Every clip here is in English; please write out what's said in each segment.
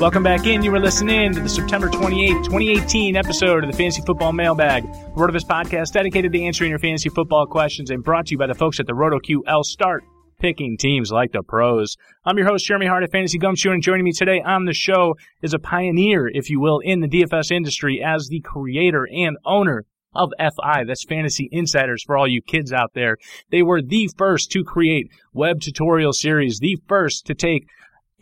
Welcome back in. You were listening to the September 28th, 2018 episode of the Fantasy Football Mailbag, a RotoViz podcast dedicated to answering your fantasy football questions and brought to you by the folks at the RotoQL Start picking teams like the pros. I'm your host, Jeremy Hart of Fantasy Gumshoe, and joining me today on the show is a pioneer, if you will, in the DFS industry as the creator and owner of FI. That's Fantasy Insiders for all you kids out there. They were the first to create web tutorial series, the first to take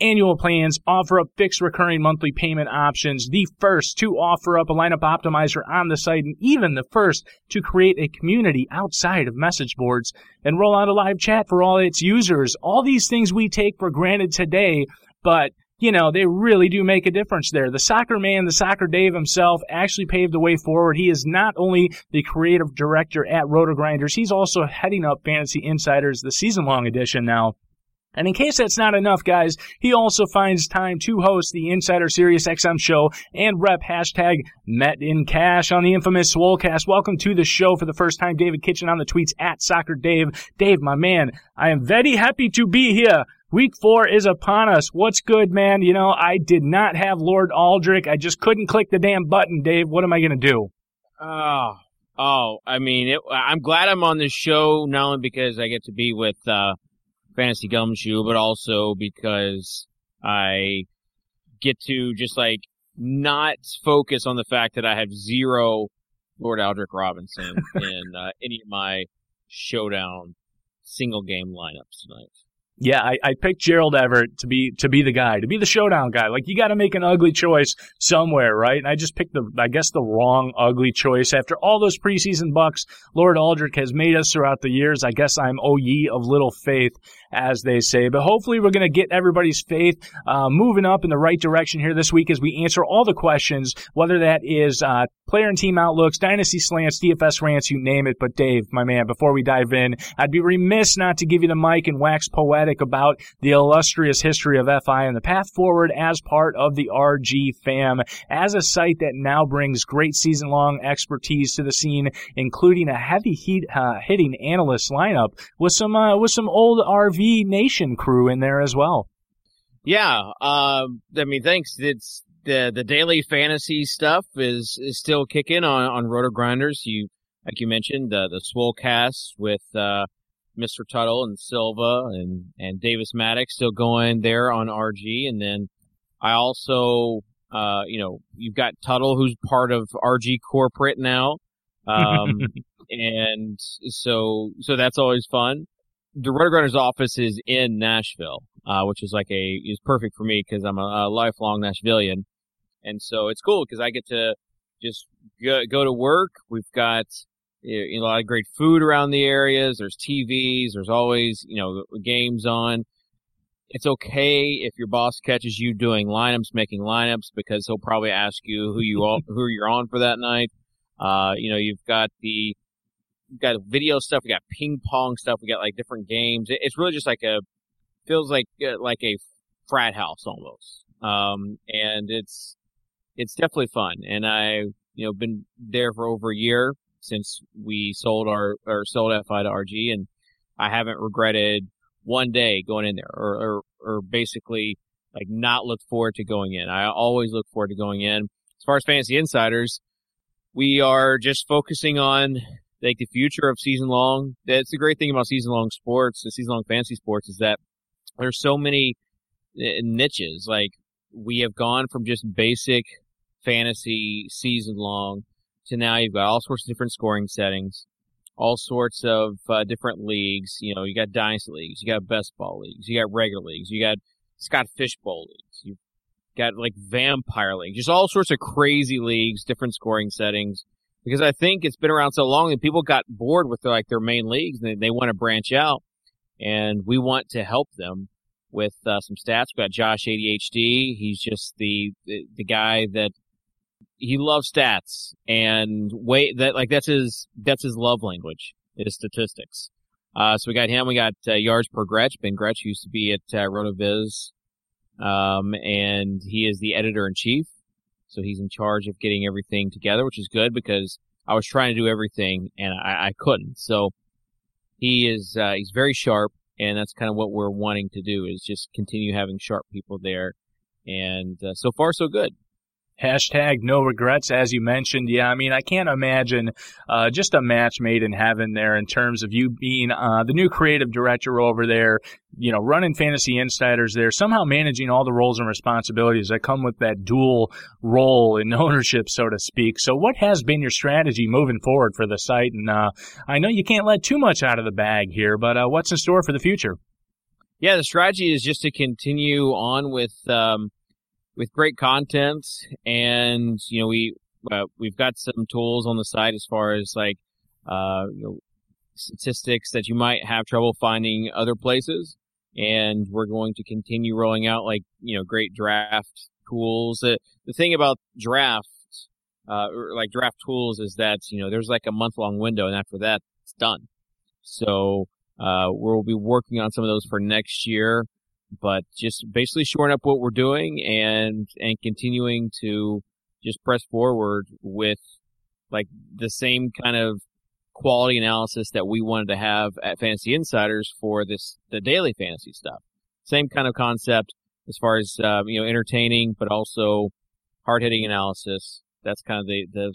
annual plans, offer up fixed recurring monthly payment options, the first to offer up a lineup optimizer on the site, and even the first to create a community outside of message boards and roll out a live chat for all its users. All these things we take for granted today, but you know, they really do make a difference there. The soccer man, the soccer Dave himself actually paved the way forward. He is not only the creative director at RotoGrinders, he's also heading up Fantasy Insiders, the season long edition now. And in case that's not enough, guys, he also finds time to host the Insider Sirius XM show and rep hashtag Met in Cash on the infamous Swolecast. Welcome to the show for the first time, David Kitchen on the tweets at Soccer Dave. Dave, my man, I am very happy to be here. Week four is upon us. What's good, man? You know, I did not have Lord Aldrick. I just couldn't click the damn button, Dave. What am I going to do? Oh, oh, I mean, it, I'm glad I'm on this show, not only because I get to be with, uh, Fantasy Gumshoe, but also because I get to just like not focus on the fact that I have zero Lord Aldrick Robinson in uh, any of my showdown single game lineups tonight. Yeah, I, I picked Gerald Everett to be to be the guy, to be the showdown guy. Like you got to make an ugly choice somewhere, right? And I just picked the, I guess, the wrong ugly choice. After all those preseason bucks Lord Aldrick has made us throughout the years, I guess I'm O ye of little faith, as they say. But hopefully, we're going to get everybody's faith uh, moving up in the right direction here this week as we answer all the questions, whether that is uh, player and team outlooks, dynasty slants, DFS rants, you name it. But Dave, my man, before we dive in, I'd be remiss not to give you the mic and wax poetic about the illustrious history of FI and the path forward as part of the RG fam, as a site that now brings great season long expertise to the scene, including a heavy heat, uh, hitting analyst lineup with some uh, with some old RV Nation crew in there as well. Yeah, uh, I mean, thanks. It's the the daily fantasy stuff is is still kicking on on RotoGrinders. You like you mentioned the the Swole cast with uh, Mr. Tuttle and Silva and, and Davis Mattek still going there on RG. And then I also, uh, you know, you've got Tuttle who's part of RG corporate now. Um, and so, so that's always fun. The RotoGrinders office is in Nashville, uh, which is like a, is perfect for me because I'm a, a lifelong Nashvilleian. And so it's cool because I get to just go, go to work. We've got you know, a lot of great food around the areas. There's TVs. There's always, you know, games on. It's okay if your boss catches you doing lineups, making lineups, because he'll probably ask you who you all, who you're on for that night. Uh, you know, you've got the, got video stuff. We got ping pong stuff. We got like different games. It's really just like a, feels like, uh, like a frat house almost. Um, and it's, it's definitely fun. And I, you know, been there for over a year since we sold our or sold FI to RG, and I haven't regretted one day going in there, or or, or basically like not look forward to going in. I always look forward to going in. As far as fantasy insiders, we are just focusing on like the future of season long. That's the great thing about season long sports, the season long fantasy sports, is that there's so many eh, niches. Like we have gone from just basic fantasy season long to now you've got all sorts of different scoring settings, all sorts of uh, different leagues. You know, you got dynasty leagues, you got best ball leagues, you got regular leagues, you got Scott Fishbowl leagues, you've got like vampire leagues, just all sorts of crazy leagues, different scoring settings. Because I think it's been around so long that people got bored with their, like their main leagues and they, they want to branch out, and we want to help them with uh, some stats. We got Josh ADHD. He's just the, the the guy that he loves stats and way that like that's his that's his love language is statistics. Uh, so we got him. We got uh, yards per Gretch. Ben Gretch used to be at uh, RotoViz, um, and he is the editor in chief. So he's in charge of getting everything together, which is good because I was trying to do everything and I, I couldn't. So he is uh, he's very sharp, and that's kind of what we're wanting to do is just continue having sharp people there. And uh, so far, so good. Hashtag no regrets, as you mentioned. Yeah, I mean, I can't imagine uh, just a match made in heaven there in terms of you being uh, the new creative director over there, you know, running Fantasy Insiders there, somehow managing all the roles and responsibilities that come with that dual role in ownership, so to speak. So, what has been your strategy moving forward for the site? And uh, I know you can't let too much out of the bag here, but uh, what's in store for the future? Yeah, the strategy is just to continue on with. Um with great content, and you know we uh, we've got some tools on the site as far as like uh, you know statistics that you might have trouble finding other places, and we're going to continue rolling out like you know great draft tools. Uh, the thing about draft, uh, like draft tools, is that you know there's like a month long window, and after that it's done. So uh, we'll be working on some of those for next year but just basically shoring up what we're doing and and continuing to just press forward with like the same kind of quality analysis that we wanted to have at Fantasy Insiders for this the daily fantasy stuff. Same kind of concept as far as uh, you know entertaining, but also hard hitting analysis. That's kind of the the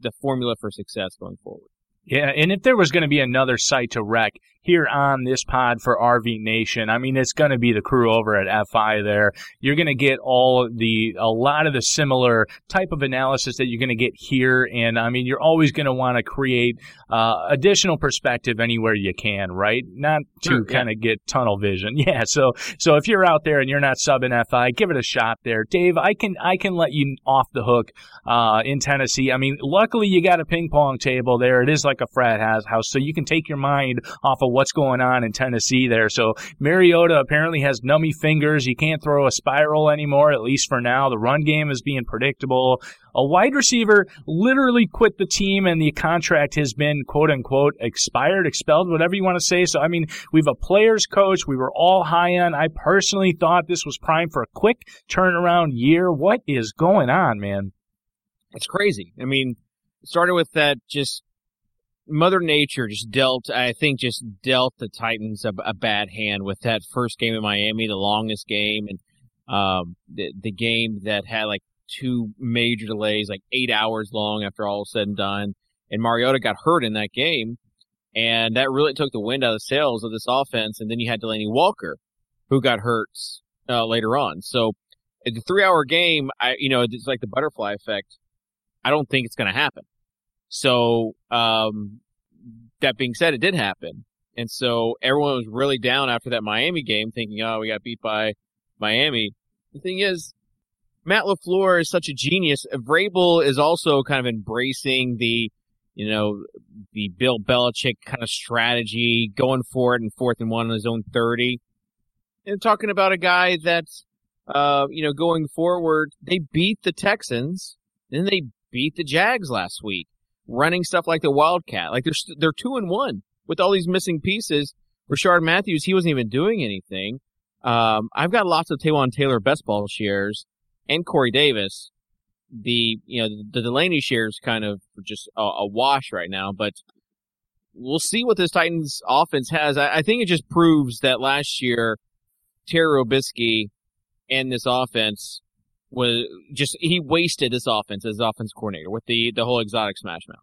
the formula for success going forward. Yeah, and if there was going to be another site to wreck here on this pod for RV Nation, I mean, it's going to be the crew over at FI there. You're going to get all the, a lot of the similar type of analysis that you're going to get here. And I mean, you're always going to want to create uh, additional perspective anywhere you can, right? Not to sure, kind of get tunnel vision. Yeah. So, so if you're out there and you're not subbing FI, give it a shot there. Dave, I can, I can let you off the hook, uh, in Tennessee. I mean, luckily you got a ping pong table there. It is like a frat house, so you can take your mind off of what's going on in Tennessee there. So Mariota apparently has nummy fingers. You can't throw a spiral anymore, at least for now. The run game is being predictable. A wide receiver literally quit the team and the contract has been quote unquote expired, expelled, whatever you want to say. So, I mean, we have a players coach we were all high on. I personally thought this was prime for a quick turnaround year. What is going on, man? It's crazy. I mean, started with that just Mother Nature just dealt, I think, just dealt the Titans a, a, bad hand with that first game in Miami, the longest game, and um, the the game that had like two major delays, like eight hours long after all said and done. And Mariota got hurt in that game, and that really took the wind out of the sails of this offense. And then you had Delanie Walker, who got hurt uh, later on. So the three hour game, I you know, it's like the butterfly effect. I don't think it's going to happen. So, um, that being said, it did happen. And so everyone was really down after that Miami game thinking, oh, we got beat by Miami. The thing is, Matt LaFleur is such a genius. Vrabel is also kind of embracing the, you know, the Bill Belichick kind of strategy, going for it in fourth and one on his own 30. And talking about a guy that's, uh, you know, going forward, they beat the Texans, then they beat the Jags last week, running stuff like the Wildcat. Like they're, they're two and one with all these missing pieces. Rishard Matthews, he wasn't even doing anything. Um, I've got lots of Taywan Taylor best ball shares and Corey Davis. The, you know, the, Delanie shares kind of just a, a, wash right now, but we'll see what this Titans offense has. I, I think it just proves that last year, Terry Robiskie and this offense was just, he wasted this offense as offense coordinator with the, the whole exotic smash mouth.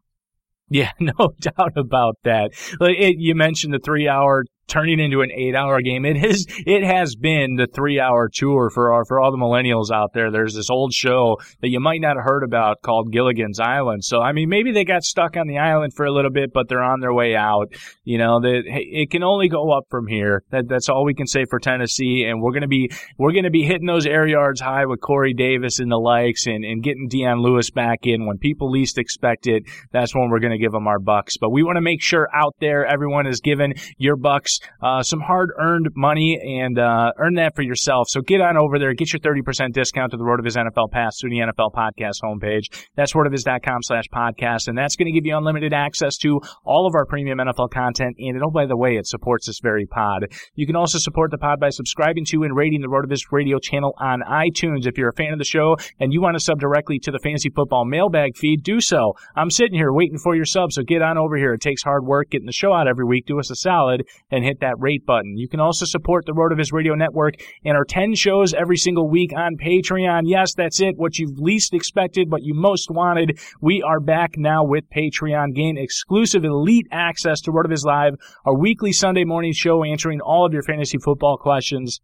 Yeah, no doubt about that. It, you mentioned the three hour turning into an eight hour game. It is, it has been the three hour tour for our, for all the millennials out there. There's this old show that you might not have heard about called Gilligan's Island. So, I mean, maybe they got stuck on the island for a little bit, but they're on their way out. You know, that it can only go up from here. That, that's all we can say for Tennessee. And we're going to be, we're going to be hitting those air yards high with Corey Davis and the likes and, and getting Dion Lewis back in when people least expect it. That's when we're going to give them our bucks. But we want to make sure out there everyone is given your bucks uh, some hard earned money and uh, earn that for yourself. So get on over there, get your 30% discount to the RotoViz NFL Pass through the NFL Podcast homepage. That's rotoviz.com slash podcast, and that's going to give you unlimited access to all of our premium NFL content. And oh, by the way, it supports this very pod. You can also support the pod by subscribing to and rating the RotoViz radio channel on iTunes. If you're a fan of the show and you want to sub directly to the Fantasy Football mailbag feed, do so. I'm sitting here waiting for your sub, so get on over here. It takes hard work getting the show out every week. Do us a solid and hit that rate button. You can also support the RotoViz Radio Network and our 10 shows every single week on Patreon. Yes, that's it. What you've least expected, but you most wanted. We are back now with Patreon. Gain exclusive elite access to RotoViz Live, our weekly Sunday morning show answering all of your fantasy football questions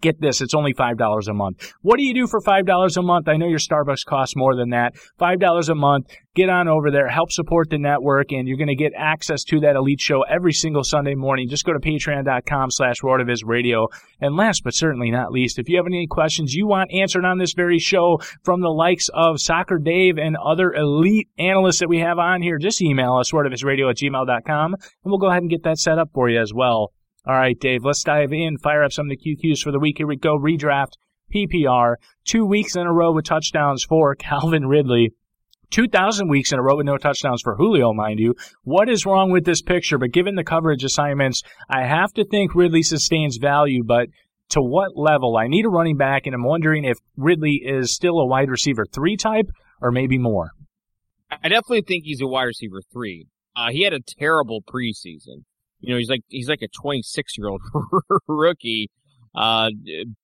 Get this, it's only $5 a month. What do you do for $5 a month? I know your Starbucks costs more than that. $5 a month. Get on over there, help support the network, and you're going to get access to that elite show every single Sunday morning. Just go to patreon.com slash radio. And last but certainly not least, if you have any questions you want answered on this very show from the likes of Soccer Dave and other elite analysts that we have on here, just email us, rotovizradio at gmail.com, and we'll go ahead and get that set up for you as well. All right, Dave, let's dive in. Fire up some of the QQs for the week. Here we go. Redraft, PPR, two weeks in a row with touchdowns for Calvin Ridley. 2,000 weeks in a row with no touchdowns for Julio, mind you. What is wrong with this picture? But given the coverage assignments, I have to think Ridley sustains value, but to what level? I need a running back, and I'm wondering if Ridley is still a wide receiver three type or maybe more. I definitely think he's a wide receiver three. Uh, he had a terrible preseason. You know, he's like he's like a 26 year old rookie. Uh,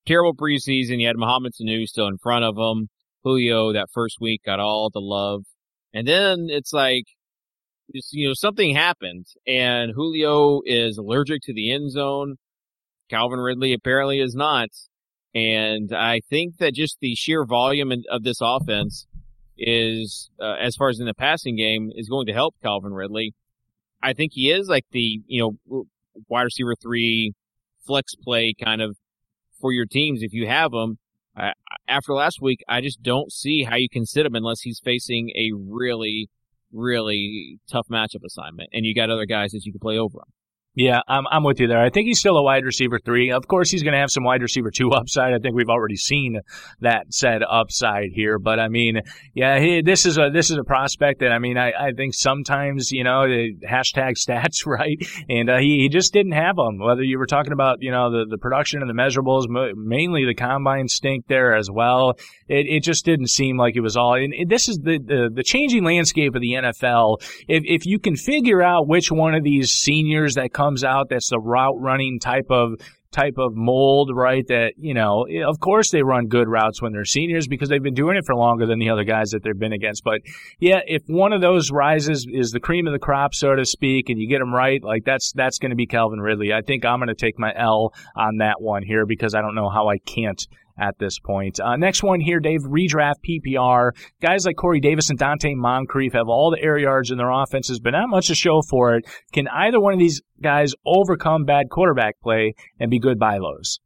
terrible preseason. You had Mohamed Sanu still in front of him. Julio that first week got all the love, and then it's like, you know, something happened, and Julio is allergic to the end zone. Calvin Ridley apparently is not, and I think that just the sheer volume of this offense is, uh, as far as in the passing game, is going to help Calvin Ridley. I think he is like the, you know, wide receiver three flex play kind of for your teams if you have him. Uh, after last week, I just don't see how you can sit him unless he's facing a really, really tough matchup assignment and you got other guys that you can play over him. Yeah, I'm, I'm with you there. I think he's still a wide receiver three. Of course, he's going to have some wide receiver two upside. I think we've already seen that said upside here. But I mean, yeah, he, this is a this is a prospect that I mean, I, I think sometimes you know the hashtag stats right, and uh, he he just didn't have them. Whether you were talking about you know the the production and the measurables, mainly the combine stink there as well. It it just didn't seem like it was all. And this is the, the the changing landscape of the NFL. If if you can figure out which one of these seniors that comes out that's the route running type of type of mold, right? That, you know, eh, of course they run good routes when they're seniors because they've been doing it for longer than the other guys that they've been against. But yeah, if one of those rises is the cream of the crop, so to speak, and you get them right, like that's, that's going to be Calvin Ridley. I think I'm going to take my L on that one here because I don't know how I can't at this point. Uh, next one here, Dave, redraft PPR. Guys like Corey Davis and Donte Moncrief have all the air yards in their offenses, but not much to show for it. Can either one of these guys overcome bad quarterback play and be good buy lows?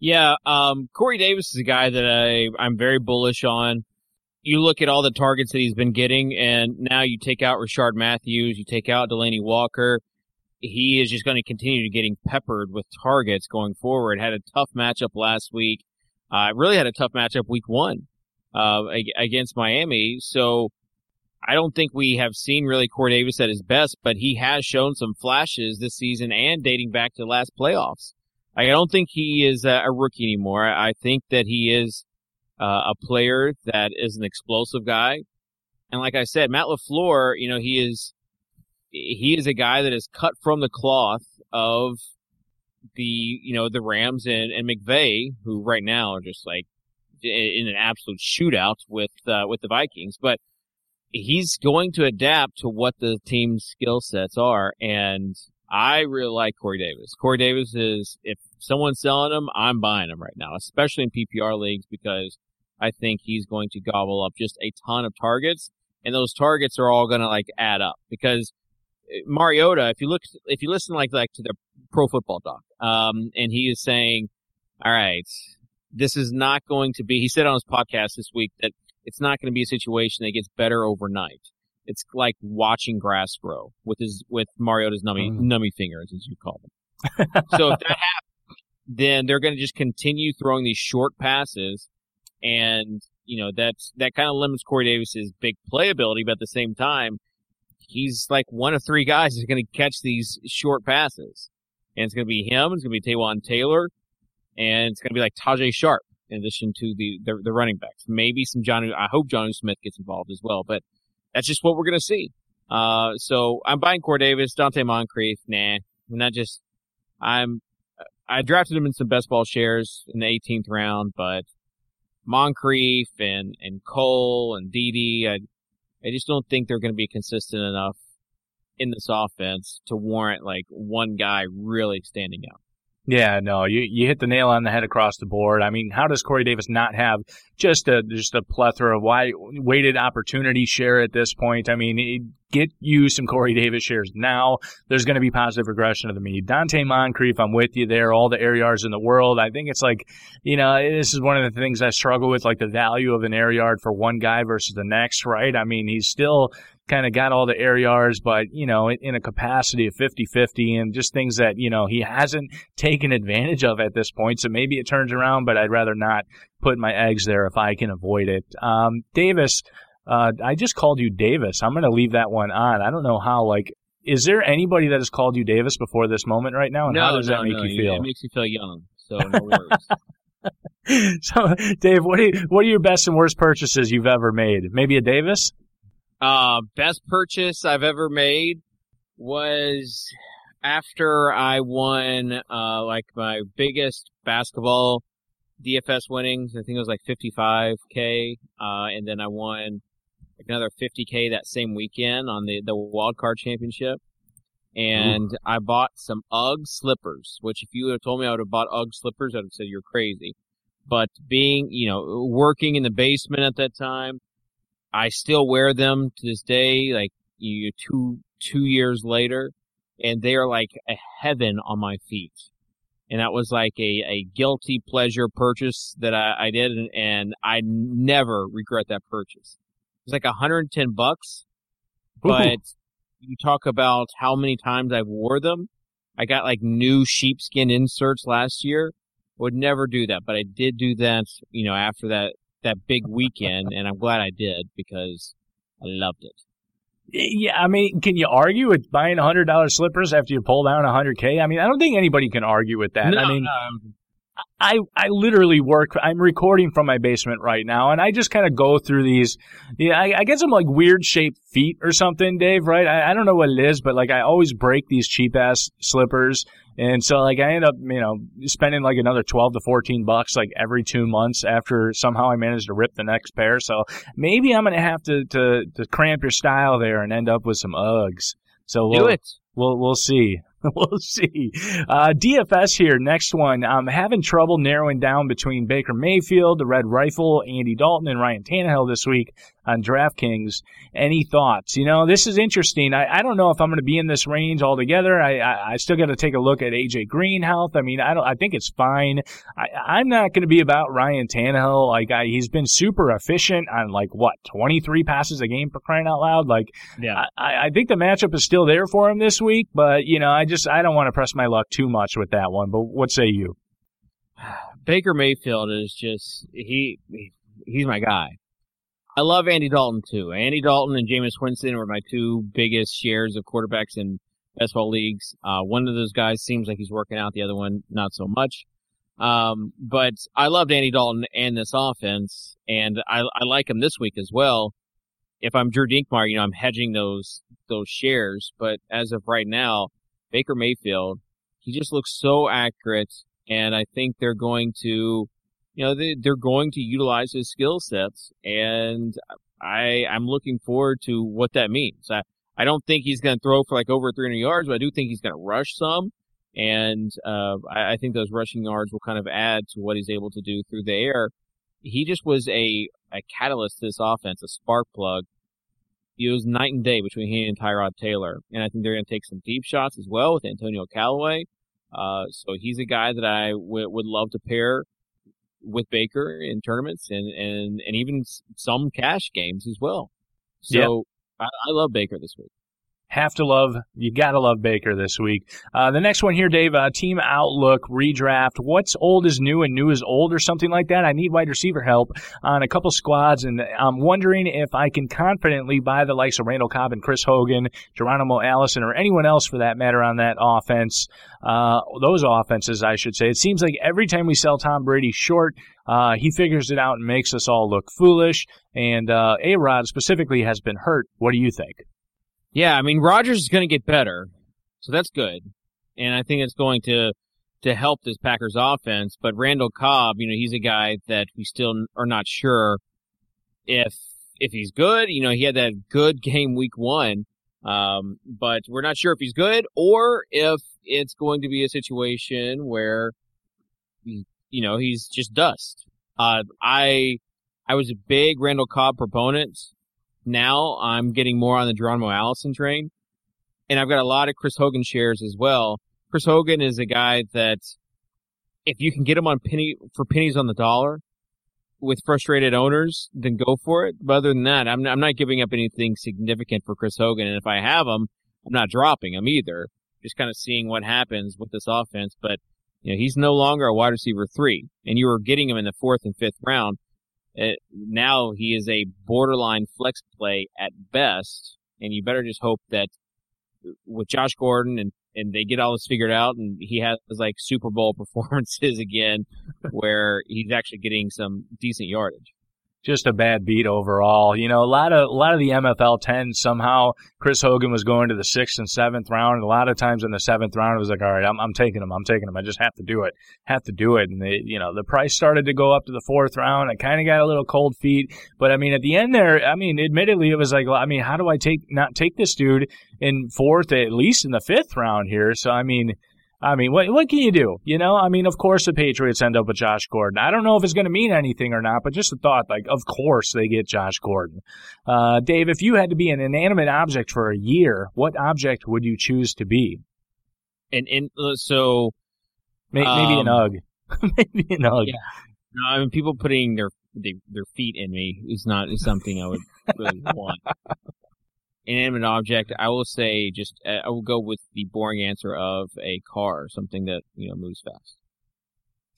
Yeah, um, Corey Davis is a guy that I, I'm very bullish on. You look at all the targets that he's been getting, and now you take out Rishard Matthews, you take out Delanie Walker. He is just going to continue to getting peppered with targets going forward. Had a tough matchup last week. Uh, really had a tough matchup week one uh, against Miami. So I don't think we have seen really Corey Davis at his best, but he has shown some flashes this season and dating back to last playoffs. I don't think he is a, rookie anymore. I think that he is uh, a player that is an explosive guy. And like I said, Matt LaFleur, you know, he is, he is a guy that is cut from the cloth of the, you know, the Rams and, and McVay, who right now are just like in an absolute shootout with, uh, with the Vikings. But he's going to adapt to what the team's skill sets are. And I really like Corey Davis. Corey Davis is, if someone's selling him, I'm buying him right now, especially in PPR leagues because I think he's going to gobble up just a ton of targets and those targets are all going to like add up because Mariota, if you look, if you listen like, like to the pro football doc, um, and he is saying, all right, this is not going to be, he said on his podcast this week that it's not going to be a situation that gets better overnight. It's like watching grass grow with his with Mariota's nummy mm. nummy fingers, as you call them. so if that happens, then they're going to just continue throwing these short passes, and you know that's that kind of limits Corey Davis's big playability. But at the same time, he's like one of three guys who's going to catch these short passes, and it's going to be him. It's going to be Taywan Taylor, and it's going to be like Tajae Sharpe in addition to the, the, the running backs. Maybe some John. I hope Jonnu Smith gets involved as well, but that's just what we're gonna see. Uh, so I'm buying Corey Davis, Donte Moncrief. Nah, I'm not just. I'm. I drafted him in some best ball shares in the 18th round, but Moncrief and and Cole and Dede, I I just don't think they're going to be consistent enough in this offense to warrant like one guy really standing out. Yeah, no, you you hit the nail on the head across the board. I mean, how does Corey Davis not have just a just a plethora of why weighted opportunity share at this point? I mean, get you some Corey Davis shares now. There's going to be positive regression of the mean. Donte Moncrief, I'm with you there. All the air yards in the world. I think it's like, you know, this is one of the things I struggle with, like the value of an air yard for one guy versus the next, right? I mean, he's still kind of got all the air yards, but, you know, in a capacity of 50 50 and just things that, you know, he hasn't taken advantage of at this point. So maybe it turns around, but I'd rather not put my eggs there if I can avoid it. Um, Davis, uh, I just called you Davis. I'm going to leave that one on. I don't know how, like, is there anybody that has called you Davis before this moment right now? And no, how does no, that make no. you feel? It makes you feel young. So no worries. so, Dave, what are, you, what are your best and worst purchases you've ever made? Maybe a Davis? Uh, best purchase I've ever made was after I won, uh, like my biggest basketball DFS winnings. I think it was like 55k. Uh, and then I won like another 50k that same weekend on the, the wild card championship. And Ooh. I bought some UGG slippers, which if you would have told me I would have bought UGG slippers, I'd have said you're crazy. But being, you know, working in the basement at that time, I still wear them to this day, like you two two years later, and they are like a heaven on my feet. And that was like a, a guilty pleasure purchase that I, I did, and, and I never regret that purchase. It was like 110 bucks, but Ooh. you talk about how many times I wore them. I got like new sheepskin inserts last year. Would never do that, but I did do that, you know, after that that big weekend, and I'm glad I did because I loved it. Yeah, I mean, can you argue with buying hundred dollar slippers after you pull down hundred k? I mean, I don't think anybody can argue with that. No, I mean. I I literally work. I'm recording from my basement right now, and I just kind of go through these. Yeah, I, I get some like weird shaped feet or something, Dave. Right? I, I don't know what it is, but like I always break these cheap ass slippers and so like I end up, you know, spending like another 12 to 14 bucks like every two months after somehow I managed to rip the next pair. So maybe I'm going to have to, to, to cramp your style there and end up with some Uggs. So we'll, Do it. We'll, we'll see. we'll see. Uh, DFS here. Next one. I'm having trouble narrowing down between Baker Mayfield, the Red Rifle, Andy Dalton, and Ryan Tannehill this week. on DraftKings. Any thoughts? You know, this is interesting. I, I don't know if I'm going to be in this range altogether. I, I, I still got to take a look at AJ Green health. I mean, I don't, I think it's fine. I, I'm not going to be about Ryan Tannehill. Like, I, he's been super efficient on like what, 23 passes a game for crying out loud. Like, yeah, I, I think the matchup is still there for him this week, but you know, I just, I don't want to press my luck too much with that one. But what say you? Baker Mayfield is just he he's my guy. I love Andy Dalton too. Andy Dalton and Jameis Winston were my two biggest shares of quarterbacks in best ball leagues. Uh, one of those guys seems like he's working out, the other one not so much. Um, but I loved Andy Dalton and this offense, and I, I like him this week as well. If I'm Drew Dinkmeyer, you know, I'm hedging those those shares. But as of right now, Baker Mayfield, he just looks so accurate and I think they're going to, you know, they, they're going to utilize his skill sets, and I I'm looking forward to what that means. I I don't think he's going to throw for like over 300 yards, but I do think he's going to rush some, and uh, I, I think those rushing yards will kind of add to what he's able to do through the air. He just was a a catalyst to this offense, a spark plug. It was night and day between he and Tyrod Taylor, and I think they're going to take some deep shots as well with Antonio Callaway. Uh, so he's a guy that I w- would love to pair with Baker in tournaments and, and, and even some cash games as well. So yeah. I, I love Baker this week. Have to love, you gotta love Baker this week. Uh, the next one here, Dave, uh, team outlook redraft. What's old is new and new is old or something like that? I need wide receiver help on a couple squads and I'm wondering if I can confidently buy the likes of Randall Cobb and Chris Hogan, Geronimo Allison, or anyone else for that matter on that offense. Uh, those offenses, I should say. It seems like every time we sell Tom Brady short, uh, he figures it out and makes us all look foolish. And uh, A Rod specifically has been hurt. What do you think? Yeah, I mean Rodgers is going to get better, so that's good, and I think it's going to to help this Packers offense. But Randall Cobb, you know, he's a guy that we still are not sure if if he's good. You know, he had that good game week one, um, but we're not sure if he's good or if it's going to be a situation where, you know, he's just dust. Uh, I I was a big Randall Cobb proponent now I'm getting more on the Geronimo Allison train. And I've got a lot of Chris Hogan shares as well. Chris Hogan is a guy that if you can get him on penny for pennies on the dollar with frustrated owners, then go for it. But other than that, I'm, I'm not giving up anything significant for Chris Hogan. And if I have him, I'm not dropping him either. Just kind of seeing what happens with this offense. But, you know, he's no longer a wide receiver three and you were getting him in the fourth and fifth round. It, now he is a borderline flex play at best, and you better just hope that with Josh Gordon and and they get all this figured out, and he has like Super Bowl performances again, where he's actually getting some decent yardage just a bad beat overall. You know, a lot of a lot of the MFL tens somehow Chris Hogan was going to the sixth and seventh round, and a lot of times in the seventh round it was like, all right, I'm I'm taking him, I'm taking him, I just have to do it, have to do it. And they, you know, the price started to go up to the fourth round. I kind of got a little cold feet, but I mean, at the end there, I mean, admittedly, it was like, well, I mean, how do I take not take this dude in fourth, at least in the fifth round here? So I mean I mean, what what can you do? You know, I mean, of course the Patriots end up with Josh Gordon. I don't know if it's going to mean anything or not, but just the thought, like, of course they get Josh Gordon. Uh, Dave, if you had to be an inanimate object for a year, what object would you choose to be? And and uh, so maybe, um, maybe an UGG, maybe an UGG. Yeah. No, I mean, people putting their their feet in me is not is something I would really want inanimate object, I will say just uh, I will go with the boring answer of a car, something that you know moves fast.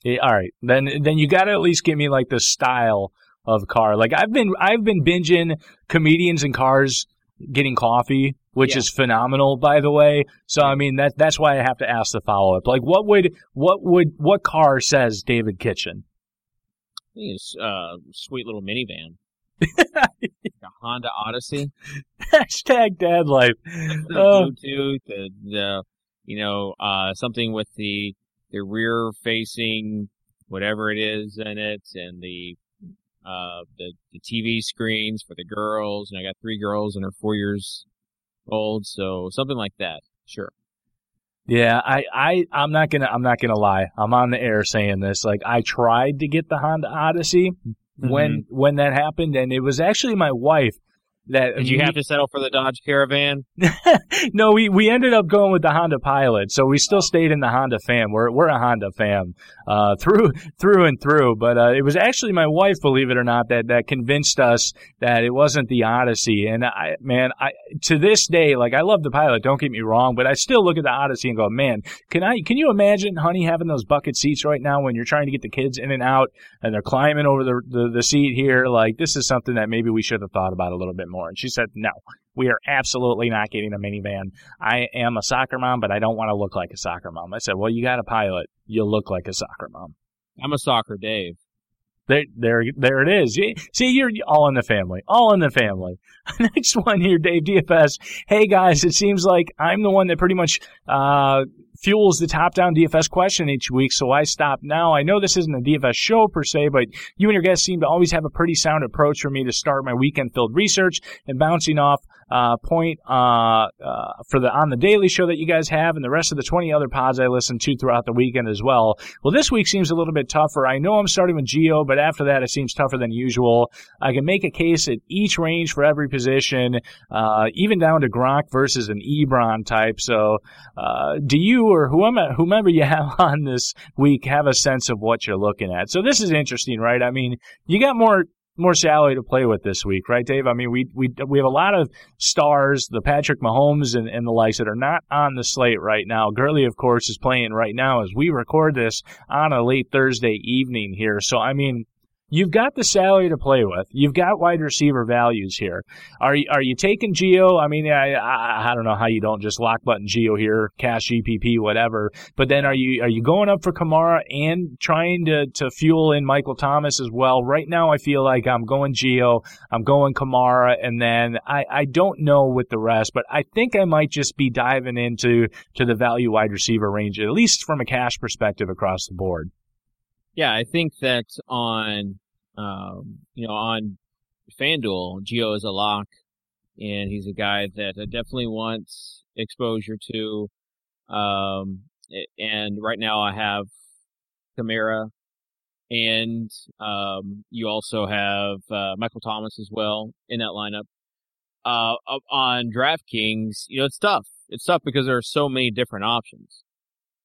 Yeah, all right, then then you got to at least give me like the style of car. Like I've been I've been binging comedians and cars getting coffee, which yeah. is phenomenal, by the way. So I mean that that's why I have to ask the follow up. Like what would what would what car says David Kitchen? I think It's a uh, sweet little minivan. The Honda Odyssey. Hashtag dad life. The oh. Bluetooth, the, the you know, uh, something with the the rear facing whatever it is in it, and the uh, the the TV screens for the girls. And I got three girls, and they're four years old, so something like that. Sure. Yeah, I, I, I'm not gonna, I'm not gonna lie. I'm on the air saying this. Like, I tried to get the Honda Odyssey, Mm-hmm. when that happened, and it was actually my wife that Did you have to settle for the Dodge Caravan? no, we, we ended up going with the Honda Pilot, so we still stayed in the Honda fam. We're we're a Honda fam uh, through through and through. But uh, it was actually my wife, believe it or not, that that convinced us that it wasn't the Odyssey. And I, man, I to this day, like I love the Pilot. Don't get me wrong, but I still look at the Odyssey and go, man, can I can you imagine, honey, having those bucket seats right now when you're trying to get the kids in and out and they're climbing over the the, the seat here? Like this is something that maybe we should have thought about a little bit more. And she said, no. We are absolutely not getting a minivan. I am a soccer mom, but I don't want to look like a soccer mom. I said, well, you got a pilot. You'll look like a soccer mom. I'm a soccer Dave. There, there, there it is. See, you're all in the family. All in the family. Next one here, Dave DFS. Hey guys, it seems like I'm the one that pretty much uh, fuels the top-down DFS question each week, so I stop now. I know this isn't a DFS show per se, but you and your guests seem to always have a pretty sound approach for me to start my weekend-filled research and bouncing off uh, point uh, uh, for the on the daily show that you guys have, and the rest of the 20 other pods I listen to throughout the weekend as well. Well, this week seems a little bit tougher. I know I'm starting with Gio, but after that, it seems tougher than usual. I can make a case at each range for every position, uh, even down to Gronk versus an Ebron type. So, uh, do you or whomever, whomever you have on this week have a sense of what you're looking at? So this is interesting, right? I mean, you got more more salary to play with this week, right, Dave? I mean, we we we have a lot of stars, the Patrick Mahomes and, and the likes that are not on the slate right now. Gurley, of course, is playing right now as we record this on a late Thursday evening here. So, I mean, You've got the salary to play with. You've got wide receiver values here. Are you, are you taking Gio? I mean, I, I I don't know how you don't just lock button Gio here, cash GPP, whatever. But then are you are you going up for Kamara and trying to to fuel in Michael Thomas as well? Right now, I feel like I'm going Gio, I'm going Kamara, and then I I don't know with the rest, but I think I might just be diving into to the value wide receiver range, at least from a cash perspective across the board. Yeah, I think that on, um, you know, on FanDuel, Gio is a lock, and he's a guy that I definitely wants exposure to. Um, and right now I have Kamara, and um, you also have uh, Michael Thomas as well in that lineup. Uh, on DraftKings, you know, it's tough. It's tough because there are so many different options.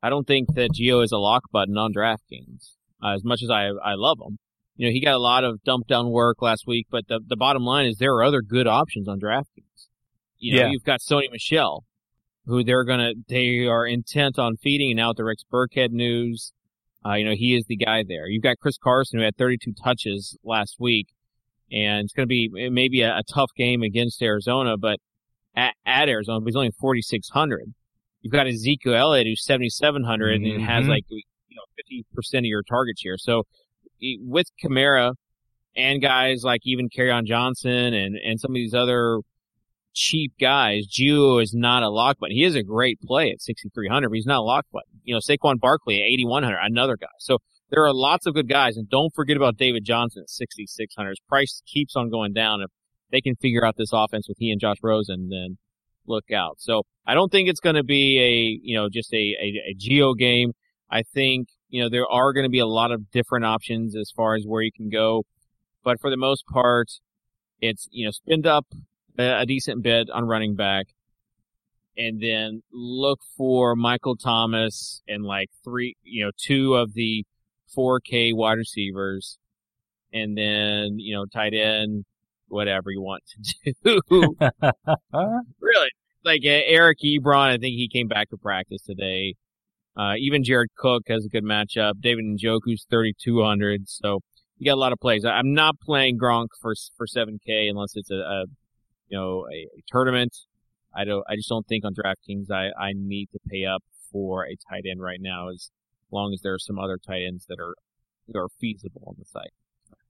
I don't think that Gio is a lock button on DraftKings uh, as much as I I love him. You know, he got a lot of dump down work last week, but the the bottom line is there are other good options on DraftKings. You know, Yeah. you've got Sony Michel, who they're gonna they are intent on feeding, and now with the Rex Burkhead news, uh, you know, he is the guy there. You've got Chris Carson who had 32 touches last week, and it's gonna be maybe a, a tough game against Arizona, but at, at Arizona, but he's only 4,600. You've got Ezekiel Elliott who's 7,700 and has like you know 50% of your target share. So with Kamara and guys like even on Johnson and and some of these other cheap guys, Gio is not a lock button. He is a great play at 6,300, but he's not a lock button. You know, Saquon Barkley at 8,100, another guy. So there are lots of good guys, and don't forget about David Johnson at 6,600. His price keeps on going down. If they can figure out this offense with he and Josh Rosen, then look out. So I don't think it's going to be a, you know, just a, a, a Gio game. I think, you know, there are going to be a lot of different options as far as where you can go. But for the most part, it's, you know, spend up a, decent bit on running back and then look for Michael Thomas and like three, you know, two of the 4K wide receivers and then, you know, tight end, whatever you want to do. really, like Eric Ebron, I think he came back to practice today. Uh, even Jared Cook has a good matchup. David Njoku's 3,200. So you got a lot of plays. I'm not playing Gronk for for 7K unless it's a, a you know a, a tournament. I don't. I just don't think on DraftKings I I need to pay up for a tight end right now. As long as there are some other tight ends that are that are feasible on the site.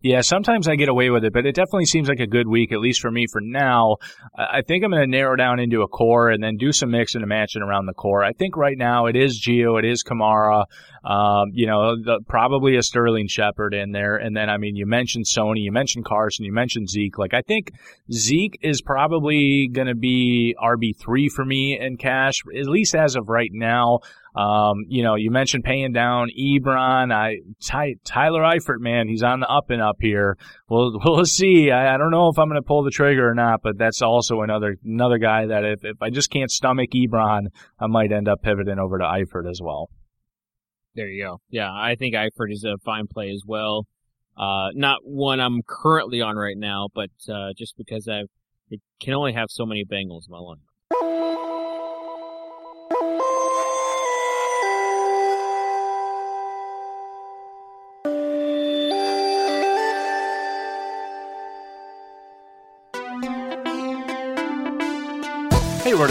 Yeah, sometimes I get away with it, but it definitely seems like a good week, at least for me for now. I think I'm going to narrow down into a core and then do some mixing and matching around the core. I think right now it is Gio, it is Kamara, um, you know, the, probably a Sterling Shepard in there. And then, I mean, you mentioned Sony, you mentioned Carson, you mentioned Zeke. Like, I think Zeke is probably going to be RB3 for me in cash, at least as of right now. Um, you know, you mentioned paying down Ebron. I Ty, Tyler Eifert, man, he's on the up and up here. We'll we'll see. I, I don't know if I'm going to pull the trigger or not, but that's also another another guy that if if I just can't stomach Ebron, I might end up pivoting over to Eifert as well. There you go. Yeah, I think Eifert is a fine play as well. Uh, not one I'm currently on right now, but uh, just because it can only have so many Bengals in my line.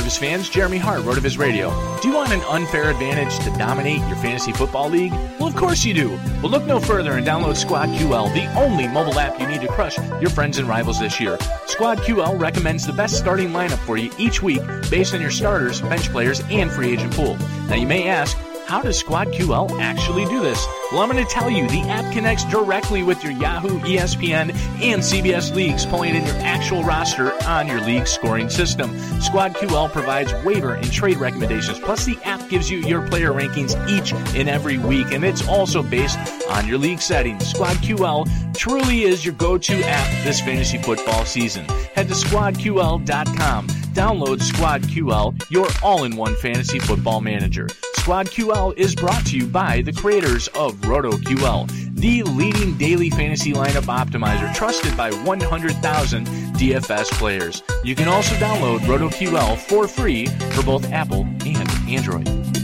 Hey, his fans, Jeremy Hart, Rotoviz Radio. Do you want an unfair advantage to dominate your fantasy football league? Well, of course you do. Well, look no further and download Squad QL, the only mobile app you need to crush your friends and rivals this year. Squad QL recommends the best starting lineup for you each week based on your starters, bench players, and free agent pool. Now, you may ask, how does Squad QL actually do this? Well, I'm going to tell you. The app connects directly with your Yahoo, ESPN, and CBS leagues, pulling in your actual roster on your league scoring system. Squad QL provides waiver and trade recommendations, plus the app gives you your player rankings each and every week, and it's also based on your league settings. Squad QL truly is your go-to app this fantasy football season. Head to squadql.com. Download Squad QL, your all-in-one fantasy football manager. Squad QL is brought to you by the creators of RotoQL, the leading daily fantasy lineup optimizer trusted by 100,000 DFS players. You can also download RotoQL for free for both Apple and Android.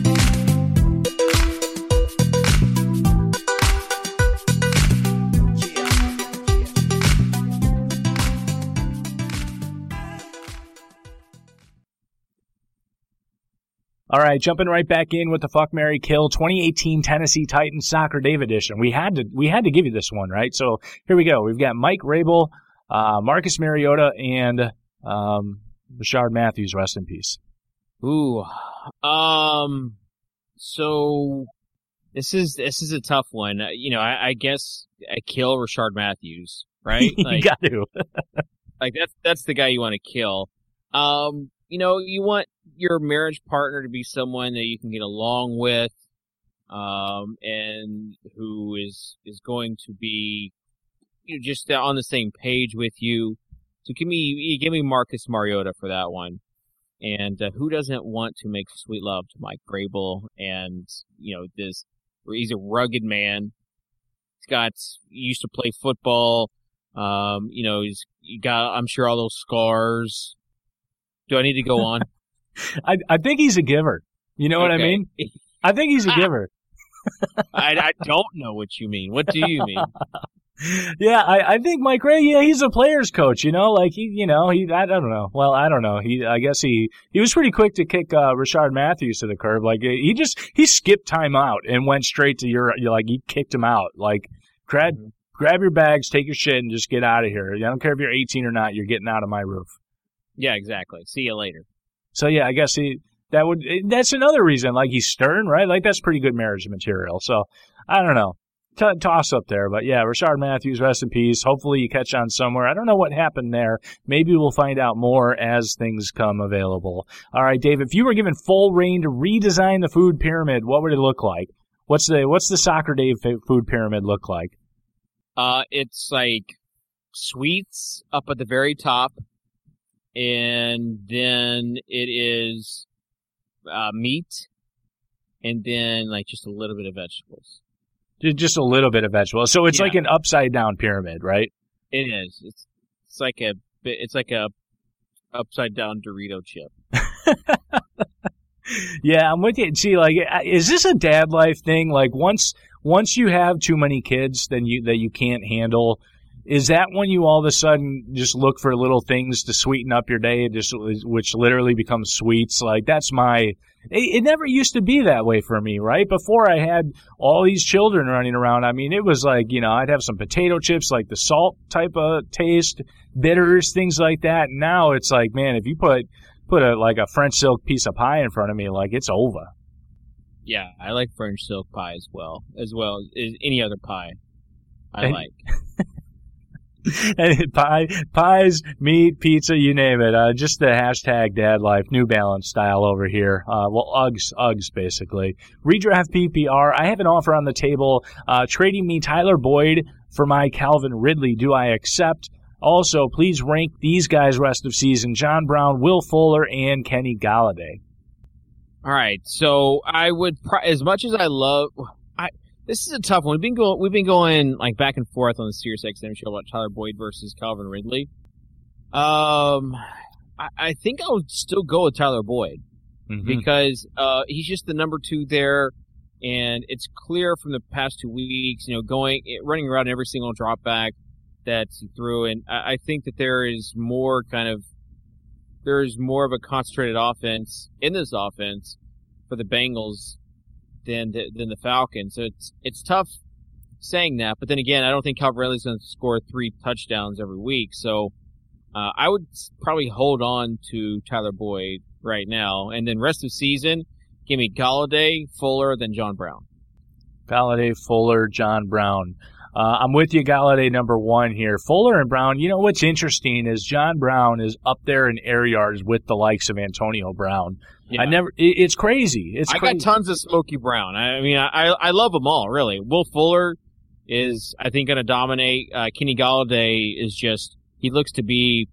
All right, jumping right back in with the fuck Mary Kill 2018 Tennessee Titans Soccer Dave edition. We had to we had to give you this one, right? So here we go. We've got Mike Vrabel, uh, Marcus Mariota, and um, Rishard Matthews. Rest in peace. Ooh, um, so this is this is a tough one. Uh, you know, I, I guess I kill Rishard Matthews, right? Like, you got to. like that's that's the guy you want to kill. Um, you know, you want your marriage partner to be someone that you can get along with, um, and who is is going to be you know, just on the same page with you. So give me give me Marcus Mariota for that one. And uh, who doesn't want to make sweet love to Mike Vrabel? And you know this, he's a rugged man. He's got he used to play football. Um, you know he's he got I'm sure all those scars. Do I need to go on? I I think he's a giver. You know what I mean? I think he's a giver. I, I don't know what you mean. What do you mean? yeah, I, I think Mike Ray, yeah, he's a player's coach, you know, like he, you know, he, I, I don't know. Well, I don't know. He, I guess he, he was pretty quick to kick, uh, Rishard Matthews to the curb. Like he just, he skipped timeout and went straight to your, like he kicked him out. Like grab, mm-hmm. grab your bags, take your shit and just get out of here. I don't care if you're 18 or not, you're getting out of my roof. Yeah, exactly. See you later. So yeah, I guess he, that would, that's another reason. Like he's stern, right? Like that's pretty good marriage material. So I don't know t- toss up there. But yeah, Rishard Matthews, rest in peace. Hopefully you catch on somewhere. I don't know what happened there. Maybe we'll find out more as things come available. All right, Dave, if you were given full rein to redesign the food pyramid, what would it look like? What's the what's the soccer Dave food pyramid look like? Uh, it's like sweets up at the very top, and then it is uh, meat, and then like just a little bit of vegetables. Just a little bit of vegetables. So it's yeah. like an upside down pyramid, right? It is. It's it's like a it's like a upside down Dorito chip. yeah, I'm with you. See, like, is this a dad life thing? Like, once once you have too many kids, then you that you can't handle. Is that when you all of a sudden just look for little things to sweeten up your day, just which literally becomes sweets? Like that's my it, it, never used to be that way for me, right? Before I had all these children running around, I mean, it was like, you know, I'd have some potato chips, like the salt type of taste, bitters, things like that. Now it's like, man, if you put, put a, like a French silk piece of pie in front of me, like it's over. Yeah, I like French silk pie as well, as well as any other pie I and, like. and pie, pies, meat, pizza, you name it. Uh, just the hashtag dad life, New Balance style over here. Uh, well, Uggs, Uggs basically. Redraft PPR. I have an offer on the table, uh, trading me Tyler Boyd for my Calvin Ridley. Do I accept? Also, please rank these guys rest of season: John Brown, Will Fuller, and Kenny Golladay. All right, so I would, as much as I love, this is a tough one. We've been going, we've been going like back and forth on the Sirius XM show about Tyler Boyd versus Calvin Ridley. Um, I, I think I would still go with Tyler Boyd mm-hmm. because uh, he's just the number two there, and it's clear from the past two weeks, you know, going running around every single drop back that he threw, and I, I think that there is more kind of there's more of a concentrated offense in this offense for the Bengals than the, than the Falcons. So it's it's tough saying that. But then again, I don't think Calvin Ridley's going to score three touchdowns every week. So uh, I would probably hold on to Tyler Boyd right now, and then rest of season, give me Golladay, Fuller, then John Brown. Golladay, Fuller, John Brown. Uh, I'm with you, Golladay, number one here. Fuller and Brown, you know what's interesting is John Brown is up there in air yards with the likes of Antonio Brown. Yeah. I never. It, it's crazy. It's I crazy. got tons of Smoky Brown. I, mean, I I love them all really. Will Fuller is I think going to dominate. Uh, Kenny Golladay is just he looks to be.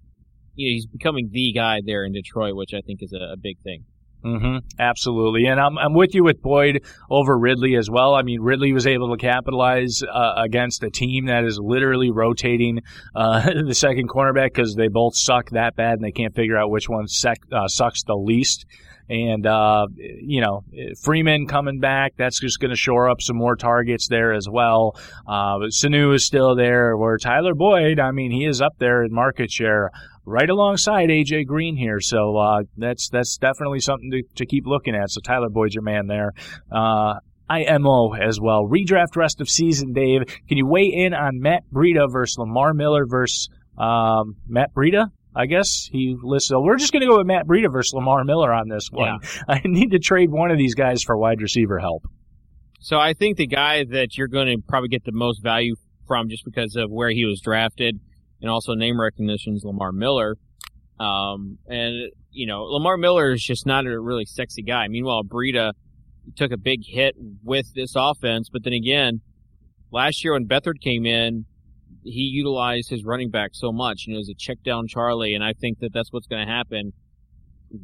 You know, he's becoming the guy there in Detroit, which I think is a, a big thing. Mm-hmm. Absolutely, and I'm I'm with you with Boyd over Ridley as well. I mean, Ridley was able to capitalize uh, against a team that is literally rotating uh, the second cornerback because they both suck that bad and they can't figure out which one sec, uh, sucks the least. And, uh, you know, Freeman coming back, that's just going to shore up some more targets there as well. Uh, Sanu is still there, where Tyler Boyd, I mean, he is up there in market share right alongside AJ Green here. So uh, that's that's definitely something to, to keep looking at. So Tyler Boyd's your man there. Uh, IMO as well. Redraft rest of season, Dave. Can you weigh in on Matt Breida versus Lamar Miller versus um, Matt Breida? I guess he lists. So we're just going to go with Matt Breida versus Lamar Miller on this one. Yeah. I need to trade one of these guys for wide receiver help. So I think the guy that you're going to probably get the most value from just because of where he was drafted and also name recognition is Lamar Miller. Um, and you know, Lamar Miller is just not a really sexy guy. Meanwhile, Breida took a big hit with this offense, but then again, last year when Beathard came in, he utilized his running back so much. You know, as a check down Charlie, and I think that that's what's going to happen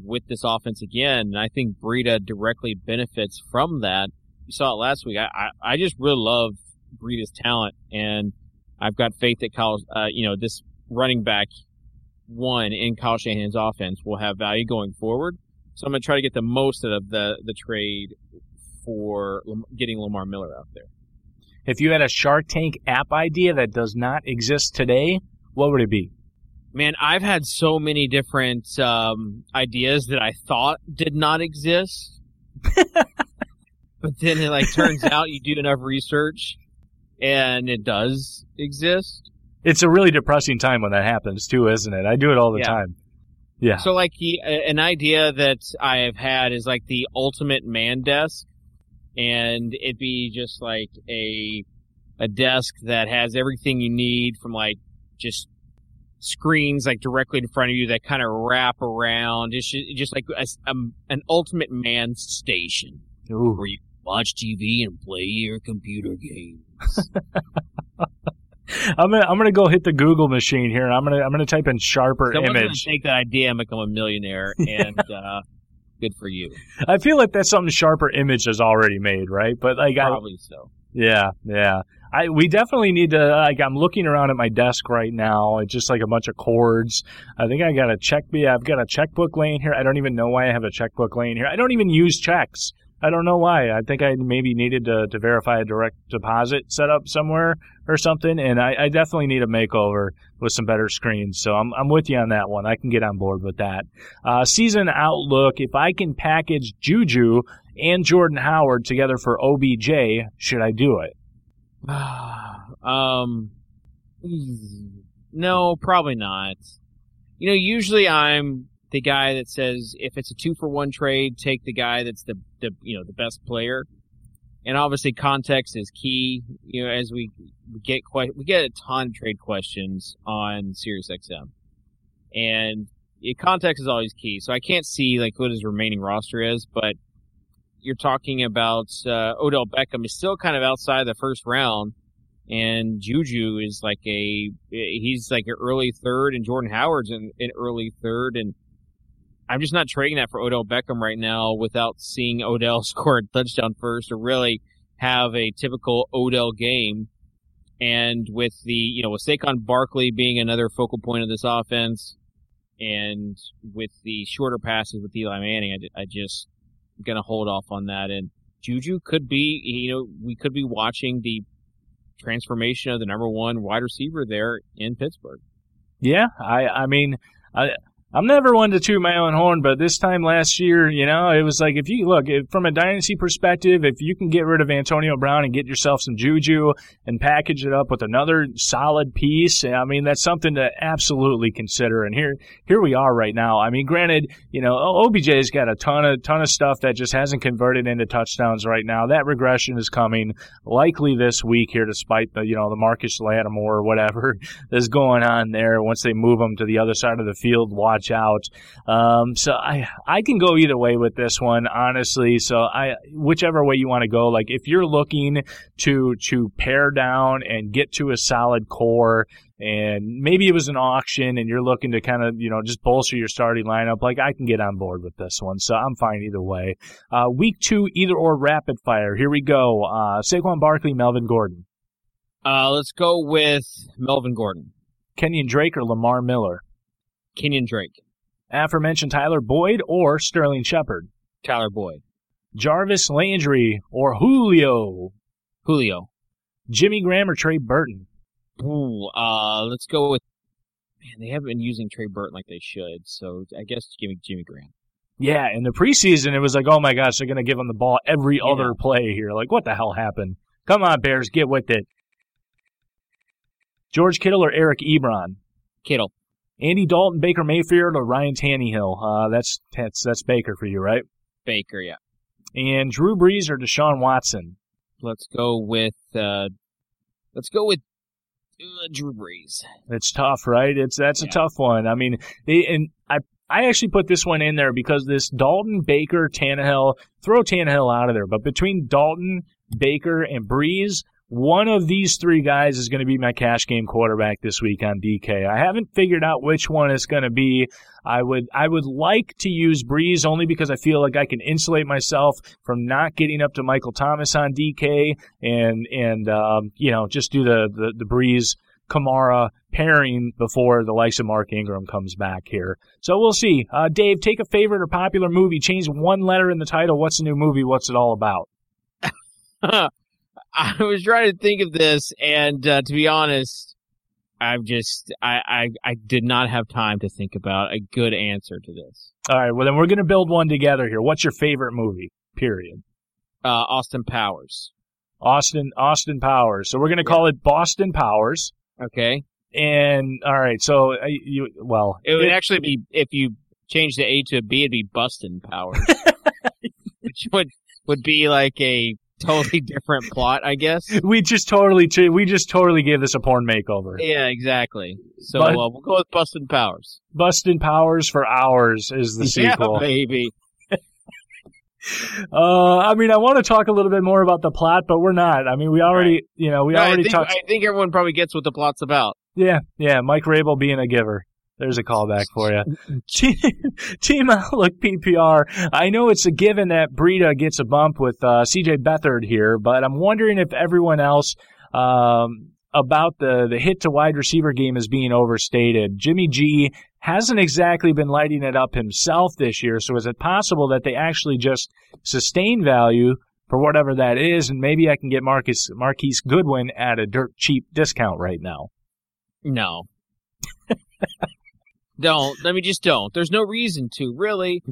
with this offense again. And I think Breida directly benefits from that. You saw it last week. I, I, I just really love Breida's talent, and I've got faith that Kyle, uh, you know, this running back one in Kyle Shanahan's offense will have value going forward. So I'm going to try to get the most out of the, the trade for getting Lamar Miller out there. If you had a Shark Tank app idea that does not exist today, what would it be? Man, I've had so many different um, ideas that I thought did not exist. but then it like turns out you do enough research and it does exist. It's a really depressing time when that happens too, isn't it? I do it all the yeah. time. Yeah. So like he, an idea that I have had is like the ultimate man desk, and it'd be just like a a desk that has everything you need from like just screens like directly in front of you that kind of wrap around. It's just, just like a, a, um, an ultimate man station Ooh. where you watch TV and play your computer games. I'm gonna I'm gonna go hit the Google machine here. I'm gonna I'm gonna type in sharper Someone's image. take that idea and become a millionaire, and uh, good for you. I feel like that's something sharper image has already made, right? But like probably I, so. Yeah, yeah. I we definitely need to like I'm looking around at my desk right now. It's just like a bunch of cords. I think I got a check yeah, I've got a checkbook laying here. I don't even know why I have a checkbook laying here. I don't even use checks. I don't know why. I think I maybe needed to, to verify a direct deposit setup somewhere or something, and I, I definitely need a makeover with some better screens. So I'm, I'm with you on that one. I can get on board with that. Uh, season outlook, if I can package Juju and Jordan Howard together for OBJ, should I do it? um, no, probably not. You know, usually I'm the guy that says if it's a two for one trade, take the guy that's the, the you know the best player. and obviously context is key. You know, as we get que- we get a ton of trade questions on SiriusXM, and yeah, context is always key. So I can't see like what his remaining roster is, but you're talking about uh, Odell Beckham is still kind of outside the first round, and Juju is like a he's like an early third, and Jordan Howard's an, an early third, and I'm just not trading that for Odell Beckham right now without seeing Odell score a touchdown first or really have a typical Odell game. And with the, you know, with Saquon Barkley being another focal point of this offense and with the shorter passes with Eli Manning, I, I just going to hold off on that. And Juju could be, you know, we could be watching the transformation of the number one wide receiver there in Pittsburgh. Yeah, I, I mean, I, I'm never one to toot my own horn, but this time last year, you know, it was like if you look if, from a dynasty perspective, if you can get rid of Antonio Brown and get yourself some juju and package it up with another solid piece, I mean, that's something to absolutely consider. And here, here we are right now. I mean, granted, you know, OBJ's got a ton of ton of stuff that just hasn't converted into touchdowns right now. That regression is coming likely this week here, despite the you know the Marcus Lattimore or whatever is going on there. Once they move him to the other side of the field, watch watch out. Um, so I I can go either way with this one, honestly. So I whichever way you want to go. Like if you're looking to to pare down and get to a solid core, and maybe it was an auction and you're looking to kind of, you know, just bolster your starting lineup, like I can get on board with this one. So I'm fine either way. Uh, week two, either or rapid fire. Here we go. Uh, Saquon Barkley, Melvin Gordon. Uh, let's go with Melvin Gordon. Kenyon Drake or Lamar Miller? Kenyon Drake. Aforementioned Tyler Boyd or Sterling Shepard? Tyler Boyd. Jarvis Landry or Julio? Julio. Jimmy Graham or Trey Burton? Ooh, uh, let's go with. Man, they haven't been using Trey Burton like they should, so I guess give me Jimmy Graham. Yeah, in the preseason, it was like, oh my gosh, they're going to give him the ball every yeah. other play here. Like, what the hell happened? Come on, Bears, get with it. George Kittle or Eric Ebron? Kittle. Andy Dalton, Baker Mayfield, or Ryan Tannehill? Uh, that's that's that's Baker for you, right? Baker, yeah. And Drew Brees or Deshaun Watson? Let's go with uh, let's go with uh, Drew Brees. It's tough, right? It's that's yeah. a tough one. I mean, they, and I I actually put this one in there because this Dalton, Baker, Tannehill, throw Tannehill out of there, but between Dalton, Baker, and Brees, one of these three guys is going to be my cash game quarterback this week on DK. I haven't figured out which one it's going to be. I would I would like to use Brees only because I feel like I can insulate myself from not getting up to Michael Thomas on DK and and um, you know just do the the, the Brees Kamara pairing before the likes of Mark Ingram comes back here. So we'll see. Uh, Dave, take a favorite or popular movie, change one letter in the title. What's the new movie? What's it all about? I was trying to think of this, and uh, to be honest, I've just I, I I did not have time to think about a good answer to this. All right, well then we're gonna build one together here. What's your favorite movie? Period. Uh, Austin Powers. Austin Austin Powers. So we're gonna call it Boston Powers. Okay. And all right, so uh, you well, it would it, actually be if you change the A to a B, it'd be Bustin Powers, which would would be like a totally different plot, I guess. We just totally we just totally gave this a porn makeover. Yeah, exactly. So but, uh, we'll go with Bustin' Powers. Bustin' Powers for hours is the sequel. Yeah, baby. uh, I mean, I want to talk a little bit more about the plot, but we're not. I mean, we already, right. you know, we no, already I think, talked. I think everyone probably gets what the plot's about. Yeah, yeah. Mike Vrabel being a giver. There's a callback for you. Team Outlook PPR. I know it's a given that Breida gets a bump with uh, CJ Beathard here, but I'm wondering if everyone else um, about the, the hit to wide receiver game is being overstated. Jimmy G hasn't exactly been lighting it up himself this year, so is it possible that they actually just sustain value for whatever that is, and maybe I can get Marcus Marquise Goodwin at a dirt cheap discount right now? No. Don't. I mean, just don't. There's no reason to, really.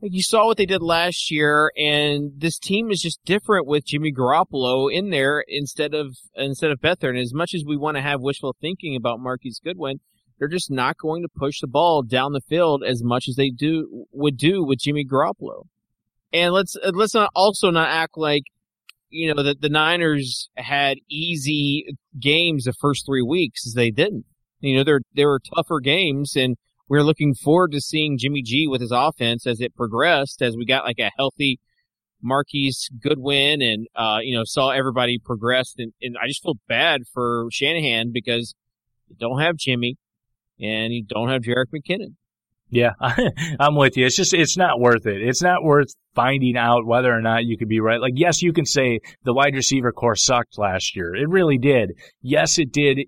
You saw what they did last year, and this team is just different with Jimmy Garoppolo in there instead of instead of Beathard. And as much as we want to have wishful thinking about Marquise Goodwin, they're just not going to push the ball down the field as much as they do would do with Jimmy Garoppolo. And let's uh, let's not also not act like you know, that the Niners had easy games the first three weeks. They didn't. You know, there there were tougher games, and we are looking forward to seeing Jimmy G with his offense as it progressed, as we got like a healthy Marquise Goodwin, and uh, you know, saw everybody progress. And, and I just feel bad for Shanahan because you don't have Jimmy, and you don't have Jerick McKinnon. Yeah, I'm with you. It's just, it's not worth it. It's not worth finding out whether or not you could be right. Like, yes, you can say the wide receiver corps sucked last year. It really did. Yes, it did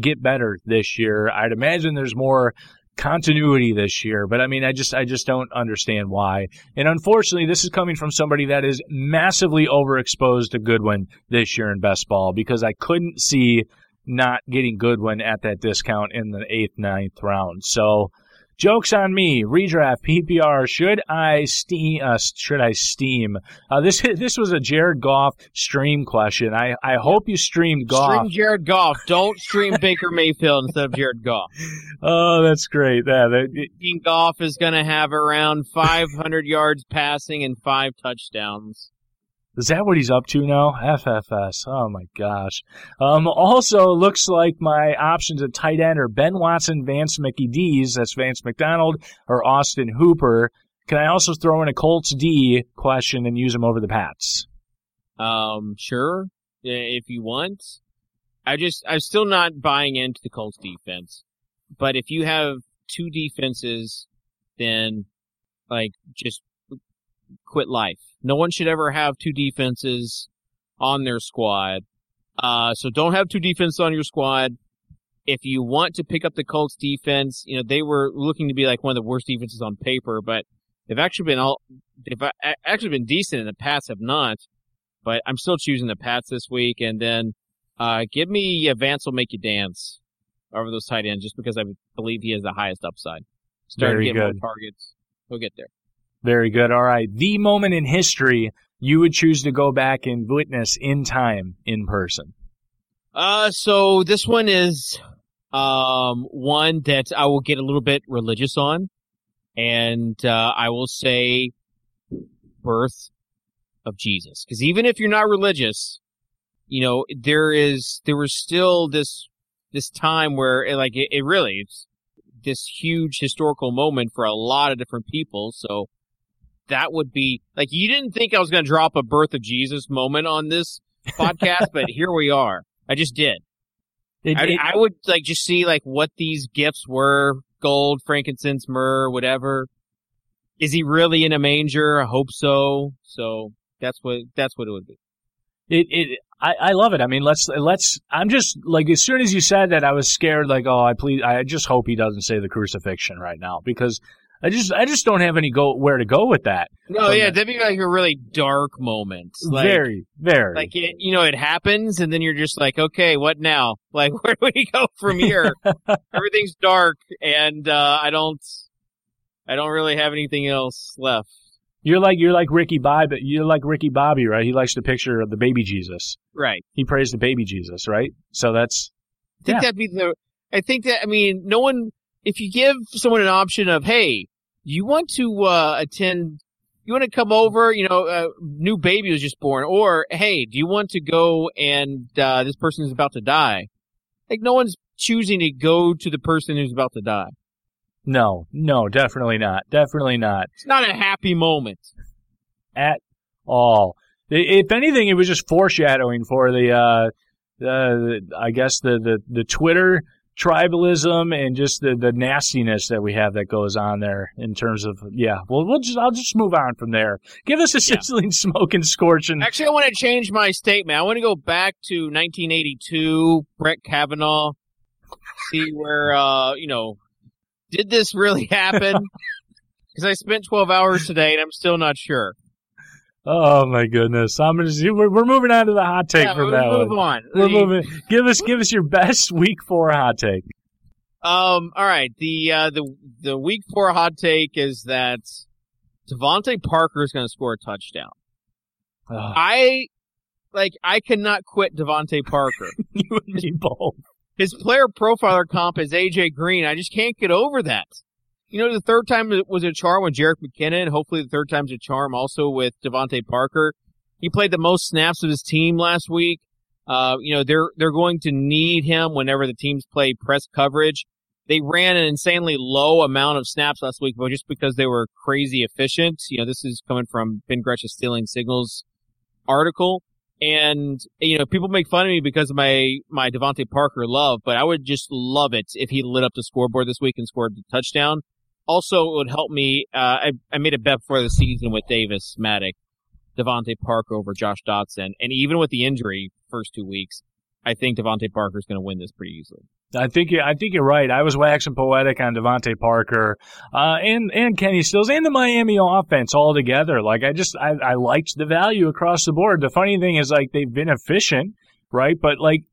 get better this year. I'd imagine there's more continuity this year, but I mean, I just, I just don't understand why. And unfortunately, this is coming from somebody that is massively overexposed to Goodwin this year in best ball because I couldn't see not getting Goodwin at that discount in the eighth, ninth round. So, Jokes on me. Redraft PPR. Should I steam? Uh, should I steam? Uh, this this was a Jared Goff stream question. I, I hope you streamed Goff. Stream Jared Goff. Don't stream Baker Mayfield instead of Jared Goff. Oh, that's great. Yeah, that, it, Goff is going to have around 500 yards passing and five touchdowns. Is that what he's up to now? FFS. Oh my gosh. Um, also, looks like my options at tight end are Ben Watson, Vance McDees, that's Vance McDonald, or Austin Hooper. Can I also throw in a Colts D question and use them over the Pats? Um, sure, if you want. I just, I'm still not buying into the Colts defense. But if you have two defenses, then like just quit life. No one should ever have two defenses on their squad. Uh, so don't have two defenses on your squad. If you want to pick up the Colts defense, you know, they were looking to be like one of the worst defenses on paper, but they've actually been all, they've actually been decent and the Pats have not. But I'm still choosing the Pats this week. And then, uh, give me Vance will make you dance over those tight ends just because I believe he has the highest upside. Start Very getting good. more targets. He'll get there. Very good. All right. The moment in history you would choose to go back and witness in time in person. Uh, so this one is, um, one that I will get a little bit religious on. And, uh, I will say birth of Jesus. Cause even if you're not religious, you know, there is, there was still this, this time where like it, it really, it's this huge historical moment for a lot of different people. So, that would be like you didn't think I was going to drop a birth of Jesus moment on this podcast, but here we are. I just did. It, I, it, I, would like just see like what these gifts were: gold, frankincense, myrrh, whatever. Is he really in a manger? I hope so. So that's what that's what it would be. It it I, I love it. I mean, let's let's. I'm just like as soon as you said that, I was scared. Like, oh, I please, I just hope he doesn't say the crucifixion right now because I just I just don't have any go where to go with that. No, yeah, that'd be like a really dark moment. Like, very, very. Like it, you know, it happens, and then you're just like, okay, what now? Like, where do we go from here? Everything's dark, and uh, I don't, I don't really have anything else left. You're like you're like Ricky Bobby. You're like Ricky Bobby, right? He likes the picture of the baby Jesus. Right. He prays the baby Jesus, right? So that's. I think yeah. that'd be the. I think that I mean, no one if you give someone an option of, hey, you want to uh, attend, you want to come over, you know, a new baby was just born, or hey, do you want to go and uh, this person is about to die? Like no one's choosing to go to the person who's about to die. No, no, definitely not. Definitely not. It's not a happy moment at all. If anything, it was just foreshadowing for the, uh, uh, I guess the, the, the Twitter tribalism and just the, the nastiness that we have that goes on there in terms of yeah well we'll just I'll just move on from there. Give us a sizzling yeah. smoking scorching actually I want to change my statement. I want to go back to 1982 Brett Kavanaugh. See where uh you know did this really happen? Because I spent 12 hours today and I'm still not sure Oh my goodness! I'm gonna. We're, we're moving on to the hot take yeah, from that move one. on. We're moving. Give us give us your best week four hot take. Um. All right. The uh the the week four hot take is that DeVante Parker is going to score a touchdown. I like. I cannot quit DeVante Parker. you and me both. His player profiler comp is AJ Green. I just can't get over that. You know, the third time was a charm with Jerick McKinnon. Hopefully, the third time's a charm also with DeVante Parker. he played the most snaps of his team last week. Uh, you know, they're they're going to need him whenever the teams play press coverage. They ran an insanely low amount of snaps last week, but just because they were crazy efficient. You know, this is coming from Ben Gretch's Stealing Signals article. And, you know, people make fun of me because of my, my DeVante Parker love, but I would just love it if he lit up the scoreboard this week and scored a touchdown. Also, it would help me, uh, I, I made a bet for the season with Davis Mattek, DeVante Parker over Josh Doctson. And even with the injury first two weeks, I think DeVante Parker is going to win this pretty easily. I think you, I think you're right. I was waxing poetic on DeVante Parker, uh, and and Kenny Stills and the Miami offense all together. Like I just I, I liked the value across the board. The funny thing is like they've been efficient, right? But like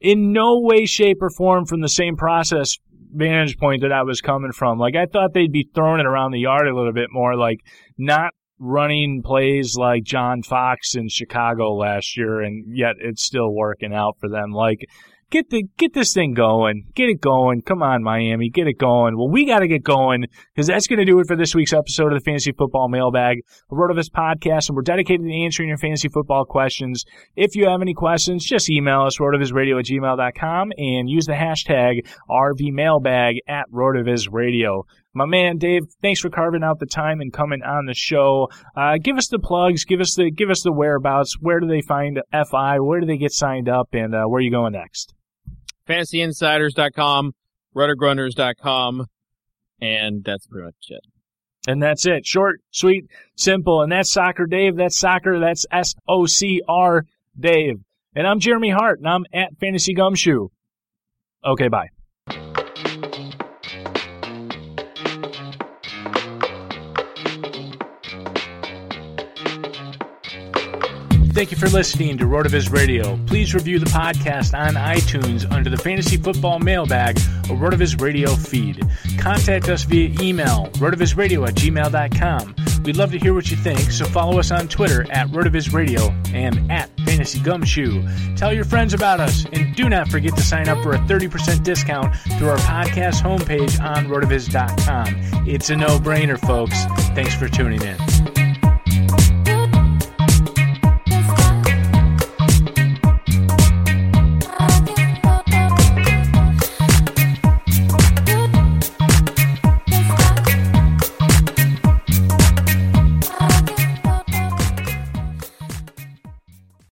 in no way, shape, or form from the same process vantage point that I was coming from. Like I thought they'd be throwing it around the yard a little bit more, like not running plays like John Fox in Chicago last year, and yet it's still working out for them. Like get the get this thing going, get it going. Come on, Miami, get it going. Well, we got to get going because that's going to do it for this week's episode of the Fantasy Football Mailbag, a Rotoviz podcast, and we're dedicated to answering your fantasy football questions. If you have any questions, just email us rotovizradio at gmail.com and use the hashtag RVMailbag at rotovizradio. My man Dave, thanks for carving out the time and coming on the show. Uh, give us the plugs, give us the give us the whereabouts. Where do they find FI? Where do they get signed up? And uh, where are you going next? fantasyinsiders.com, rotogrinders.com, and that's pretty much it. And that's it. Short, sweet, simple. And that's Soccer Dave. That's soccer. That's S O C R Dave. And I'm Jeremy Hart, and I'm at Fantasy Gumshoe. Okay, bye. Thank you for listening to Rotoviz Radio. Please review the podcast on iTunes under the Fantasy Football Mailbag or Rotoviz Radio feed. Contact us via email, rotovizradio at gmail.com. We'd love to hear what you think, so follow us on Twitter at Rotoviz Radio and at Fantasy Gumshoe. Tell your friends about us, and do not forget to sign up for a 30% discount through our podcast homepage on rotoviz.com. It's a no brainer, folks. Thanks for tuning in.